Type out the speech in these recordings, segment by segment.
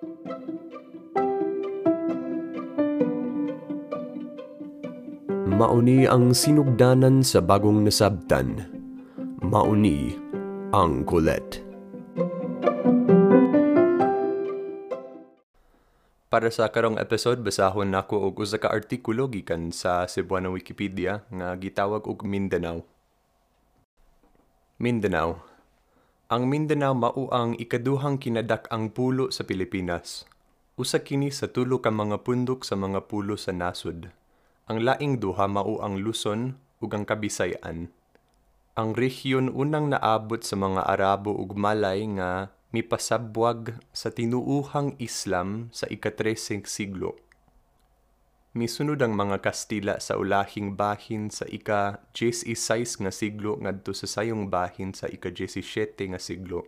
Mauni ang sinugdanan sa bagong nasabtan. Mauni ang kulet. Para sa karong episode, basahon nako og usa ka artikulo gikan sa Cebuana Wikipedia nga gitawag og Mindanao. Mindanao. Ang Mindanao mao ang ikaduhang kinadak-ang pulo sa Pilipinas. Usa kini sa tulo ka mga pundok sa mga pulo sa nasod. Ang laing duha mao ang Luzon ug ang Kabisayan. Ang rehiyon unang naabot sa mga Arabo ug Malay nga mipasabwag sa tinuuhang Islam sa ikatreseng siglo. Misunod ang mga Kastila sa ulahing bahin sa ika-16 nga siglo ngadto sa sayong bahin sa ika-17 nga siglo.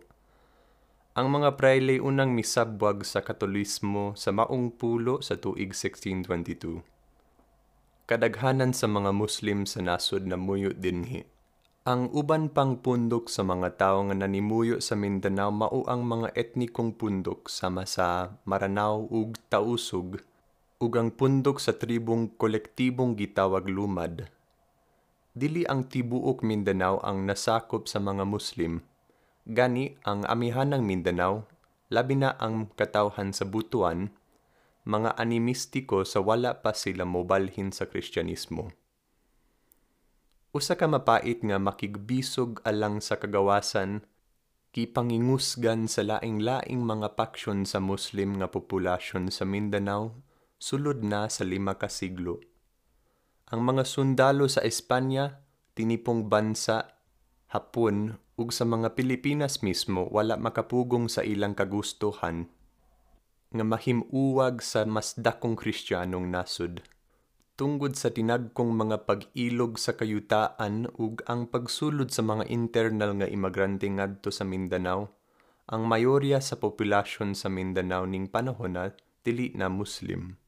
Ang mga praile unang misabwag sa Katolismo sa maong pulo sa tuig 1622. Kadaghanan sa mga Muslim sa nasod na muyo dinhi. Ang uban pang pundok sa mga tawo nga nanimuyo sa Mindanao mao ang mga etnikong pundok sama sa Maranao ug Tausug ug ang pundok sa tribong kolektibong gitawag Lumad. Dili ang tibuok Mindanao ang nasakop sa mga Muslim. Gani ang amihanang Mindanao, labi na ang katawhan sa Butuan, mga animistiko sa wala pa sila mobalhin sa Kristyanismo. Usa ka mapait nga makigbisog alang sa kagawasan, kipangingusgan sa laing-laing mga paksyon sa Muslim nga populasyon sa Mindanao, sulod na sa lima ka siglo. Ang mga sundalo sa Espanya, tinipong bansa, Hapon ug sa mga Pilipinas mismo wala makapugong sa ilang kagustuhan nga mahimuwag sa mas dakong Kristiyanong nasod tungod sa tinagkong mga pag-ilog sa kayutaan ug ang pagsulod sa mga internal nga imigrante ngadto sa Mindanao, ang mayorya sa populasyon sa Mindanao ning panahon na dili na Muslim.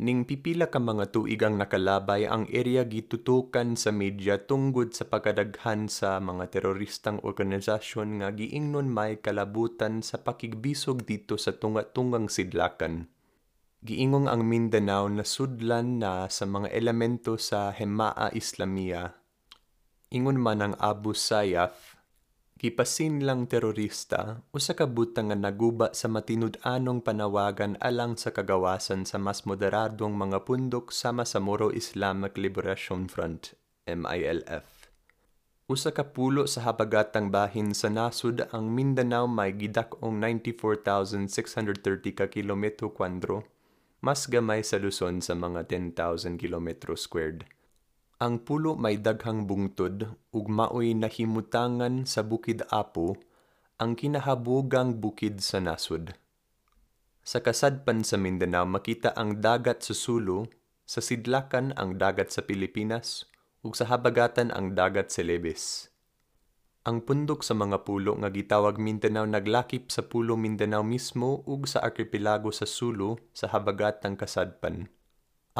Ning pipila ka mga tuig ang nakalabay ang area gitutukan sa media tungod sa pagkadaghan sa mga teroristang organisasyon nga giingnon may kalabutan sa pakigbisog dito sa tunga-tungang sidlakan giingong ang Mindanao na sudlan na sa mga elemento sa Hemaa Islamia. Ingon man ang Abu Sayyaf, gipasin lang terorista usa ka butang nga naguba sa matinud-anong panawagan alang sa kagawasan sa mas moderadong mga pundok sama sa Moro Islamic Liberation Front, MILF. Usa ka pulo sa habagatang bahin sa nasud ang Mindanao may gidak-ong 94,630 ka kilometro kwadro mas gamay sa Luzon sa mga 10,000 km squared. Ang pulo may daghang bungtod ug maoy nahimutangan sa Bukid Apo, ang kinahabugang bukid sa nasod. Sa kasadpan sa Mindanao makita ang dagat sa Sulu, sa sidlakan ang dagat sa Pilipinas, ug sa habagatan ang dagat sa Lebes. Ang pundok sa mga pulo nga gitawag Mindanao naglakip sa pulo Mindanao mismo ug sa arkipelago sa Sulu sa habagatang kasadpan.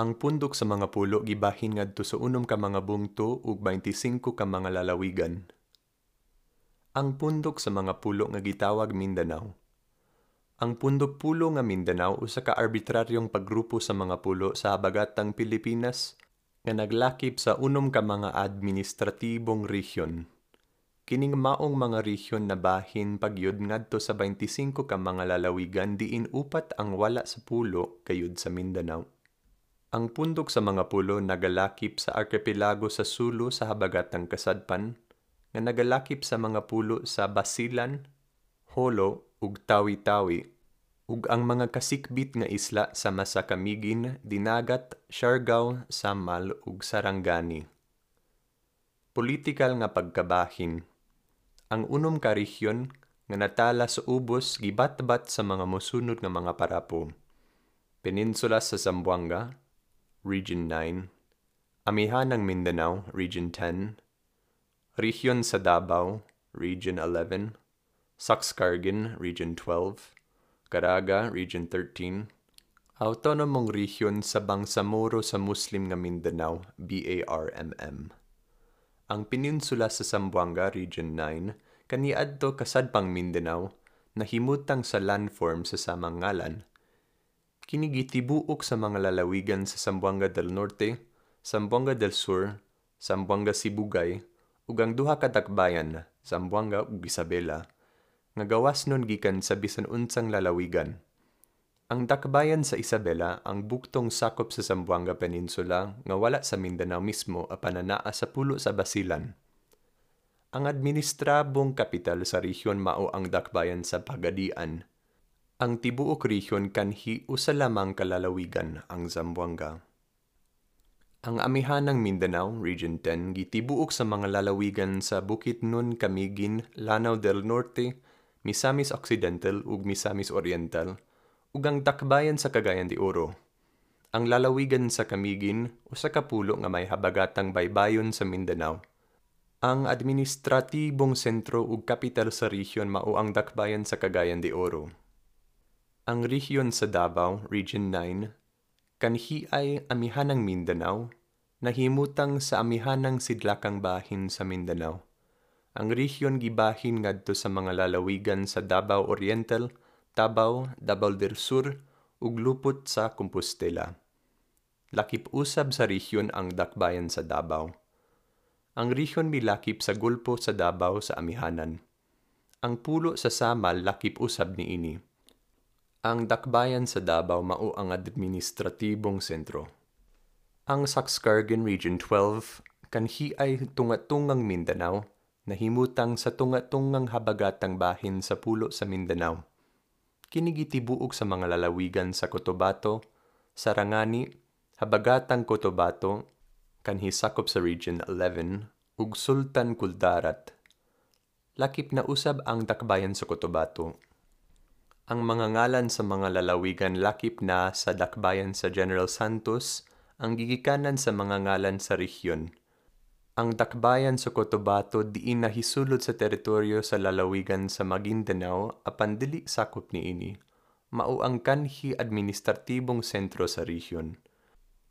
Ang pundok sa mga pulo gibahin ngadto sa unom ka mga bungto ug 25 ka mga lalawigan. Ang pundok sa mga pulo nga gitawag Mindanao. Ang pundok pulo nga Mindanao usa ka arbitraryong paggrupo sa mga pulo sa habagatang Pilipinas nga naglakip sa unom ka mga administratibong rehiyon Kining maong mga rehiyon na bahin pagyud ngadto sa 25 ka mga lalawigan diin upat ang wala sa pulo kayud sa Mindanao. Ang pundok sa mga pulo nagalakip sa arkipelago sa Sulu sa habagatang kasadpan, nga nagalakip sa mga pulo sa Basilan, Holo ug Tawi-Tawi, ug ang mga kasikbit nga isla sa Masakamigin, Dinagat, Siargao, Samal ug Sarangani. Political nga pagkabahin ang unom ka rehiyon nga natala sa ubos gibatbat sa mga mosunod nga mga parapo. Peninsula sa Zamboanga, Region 9, Amihan ng Mindanao, Region 10, Rehiyon sa Davao, Region 11, Saxcargin, Region 12, Caraga, Region 13, Autonomong Rehiyon sa Bangsamoro sa Muslim nga Mindanao, BARMM ang peninsula sa Zamboanga Region 9 kaniadto kasadpang Mindanao nahimutang sa landform sa samang ngalan. Kinigitibuok sa mga lalawigan sa Sambuanga del Norte, Sambuanga del Sur, Sambuanga Sibugay, ug ang duha ka dakbayan, Sambuanga ug Isabela, nga gawas nun gikan sa bisan unsang lalawigan. Ang dakbayan sa Isabela ang buktong sakop sa Zamboanga Peninsula nga wala sa Mindanao mismo apan naa sa pulo sa Basilan. Ang administrabong kapital sa rehiyon mao ang dakbayan sa Pagadian. Ang tibuok rehiyon kanhi usa lamang kalalawigan ang Zamboanga. Ang amihanang Mindanao, Region 10, gitibuok sa mga lalawigan sa Bukit Nun, Camiguin, Lanao del Norte, Misamis Occidental ug Misamis Oriental – ug ang dakbayan sa Cagayan de Oro. Ang lalawigan sa Camiguin usa ka pulo nga may habagatang baybayon sa Mindanao. Ang administratibong sentro ug kapital sa rehiyon mao ang dakbayan sa Cagayan de Oro. Ang rehiyon sa Davao, Region 9, kanhi ay amihanang Mindanao, nahimutang sa amihanang sidlakang bahin sa Mindanao. Ang rehiyon gibahin ngadto sa mga lalawigan sa Davao Oriental, Tabaw, Davao del Sur, ug lupot sa Compostela. Lakip usab sa rehiyon ang dakbayan sa Davao. Ang rehiyon milakip sa gulpo sa Davao sa amihanan. Ang pulo sa Samal lakip usab ni ini. Ang dakbayan sa Davao mao ang administratibong sentro. Ang Saxcargan Region 12 kanhi ay tungatungang Mindanao nahimutang sa tungatungang habagatang bahin sa pulo sa Mindanao kinigitibuok sa mga lalawigan sa Cotabato, Sarangani, Habagatang Cotabato, kanhi sakop sa Region 11, ug Sultan Kuldarat. Lakip na usab ang dakbayan sa Cotabato. Ang mga ngalan sa mga lalawigan lakip na sa dakbayan sa General Santos ang gigikanan sa mga ngalan sa rehiyon ang dakbayan sa Cotabato diin nahisulod sa teritoryo sa lalawigan sa Maguindanao apan dili sakop niini. Mao ang kanhi administratibong sentro sa rehiyon.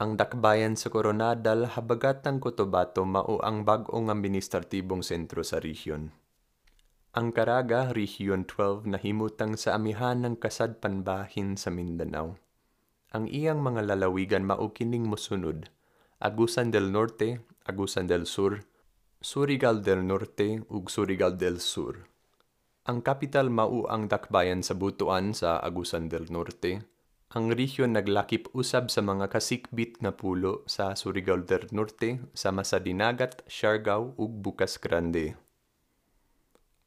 Ang dakbayan sa Coronadal habagatang Cotabato mao ang bag-ong administratibong sentro sa rehiyon. Ang Caraga, Region 12 nahimutang sa amihan ng kasadpanbahin sa Mindanao. Ang iyang mga lalawigan mao kining mosunod. Agusan del Norte, Agusan del Sur, Surigao del Norte ug Surigao del Sur. Ang kapital mao ang dakbayan sa Butuan sa Agusan del Norte. Ang rehiyon naglakip usab sa mga kasikbit nga pulo sa Surigao del Norte, sama sa Dinagat, Siargao ug Bukas Grande.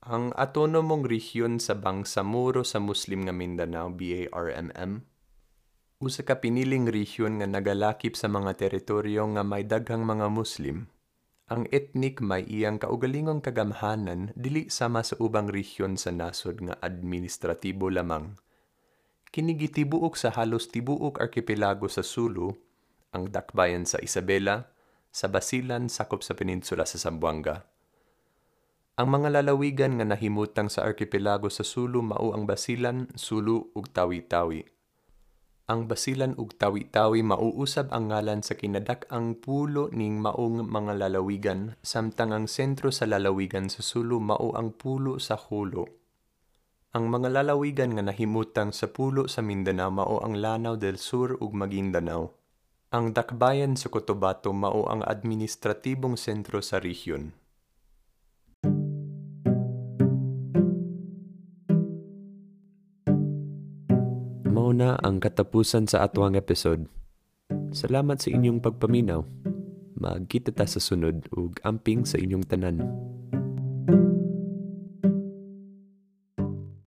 Ang autonomong rehiyon sa Bangsamoro sa Muslim nga Mindanao, BARMM, usa ka piniling rehiyon nga nagalakip sa mga teritoryo nga may daghang mga Muslim. Ang etnik may iyang kaugalingong kagamhanan dili sama sa ubang rehiyon sa nasod nga administratibo lamang. Kinigitibuok sa halos tibuok arkipelago sa Sulu, ang dakbayan sa Isabela, sa Basilan sakop sa peninsula sa Zamboanga. Ang mga lalawigan nga nahimutang sa arkipelago sa Sulu mao ang Basilan, Sulu ug Tawi-Tawi ang basilan ug tawi-tawi mauusab ang ngalan sa kinadak-ang pulo ning maong mga lalawigan samtang ang sentro sa lalawigan sa Sulu mao ang pulo sa Hulo. Ang mga lalawigan nga nahimutang sa pulo sa Mindanao mao ang Lanao del Sur ug Maguindanao. Ang dakbayan sa Cotabato mao ang administratibong sentro sa rehiyon. Na ang katapusan sa atwang episode. Salamat sa inyong pagpaminaw. Magkita ta sa sunod ug amping sa inyong tanan.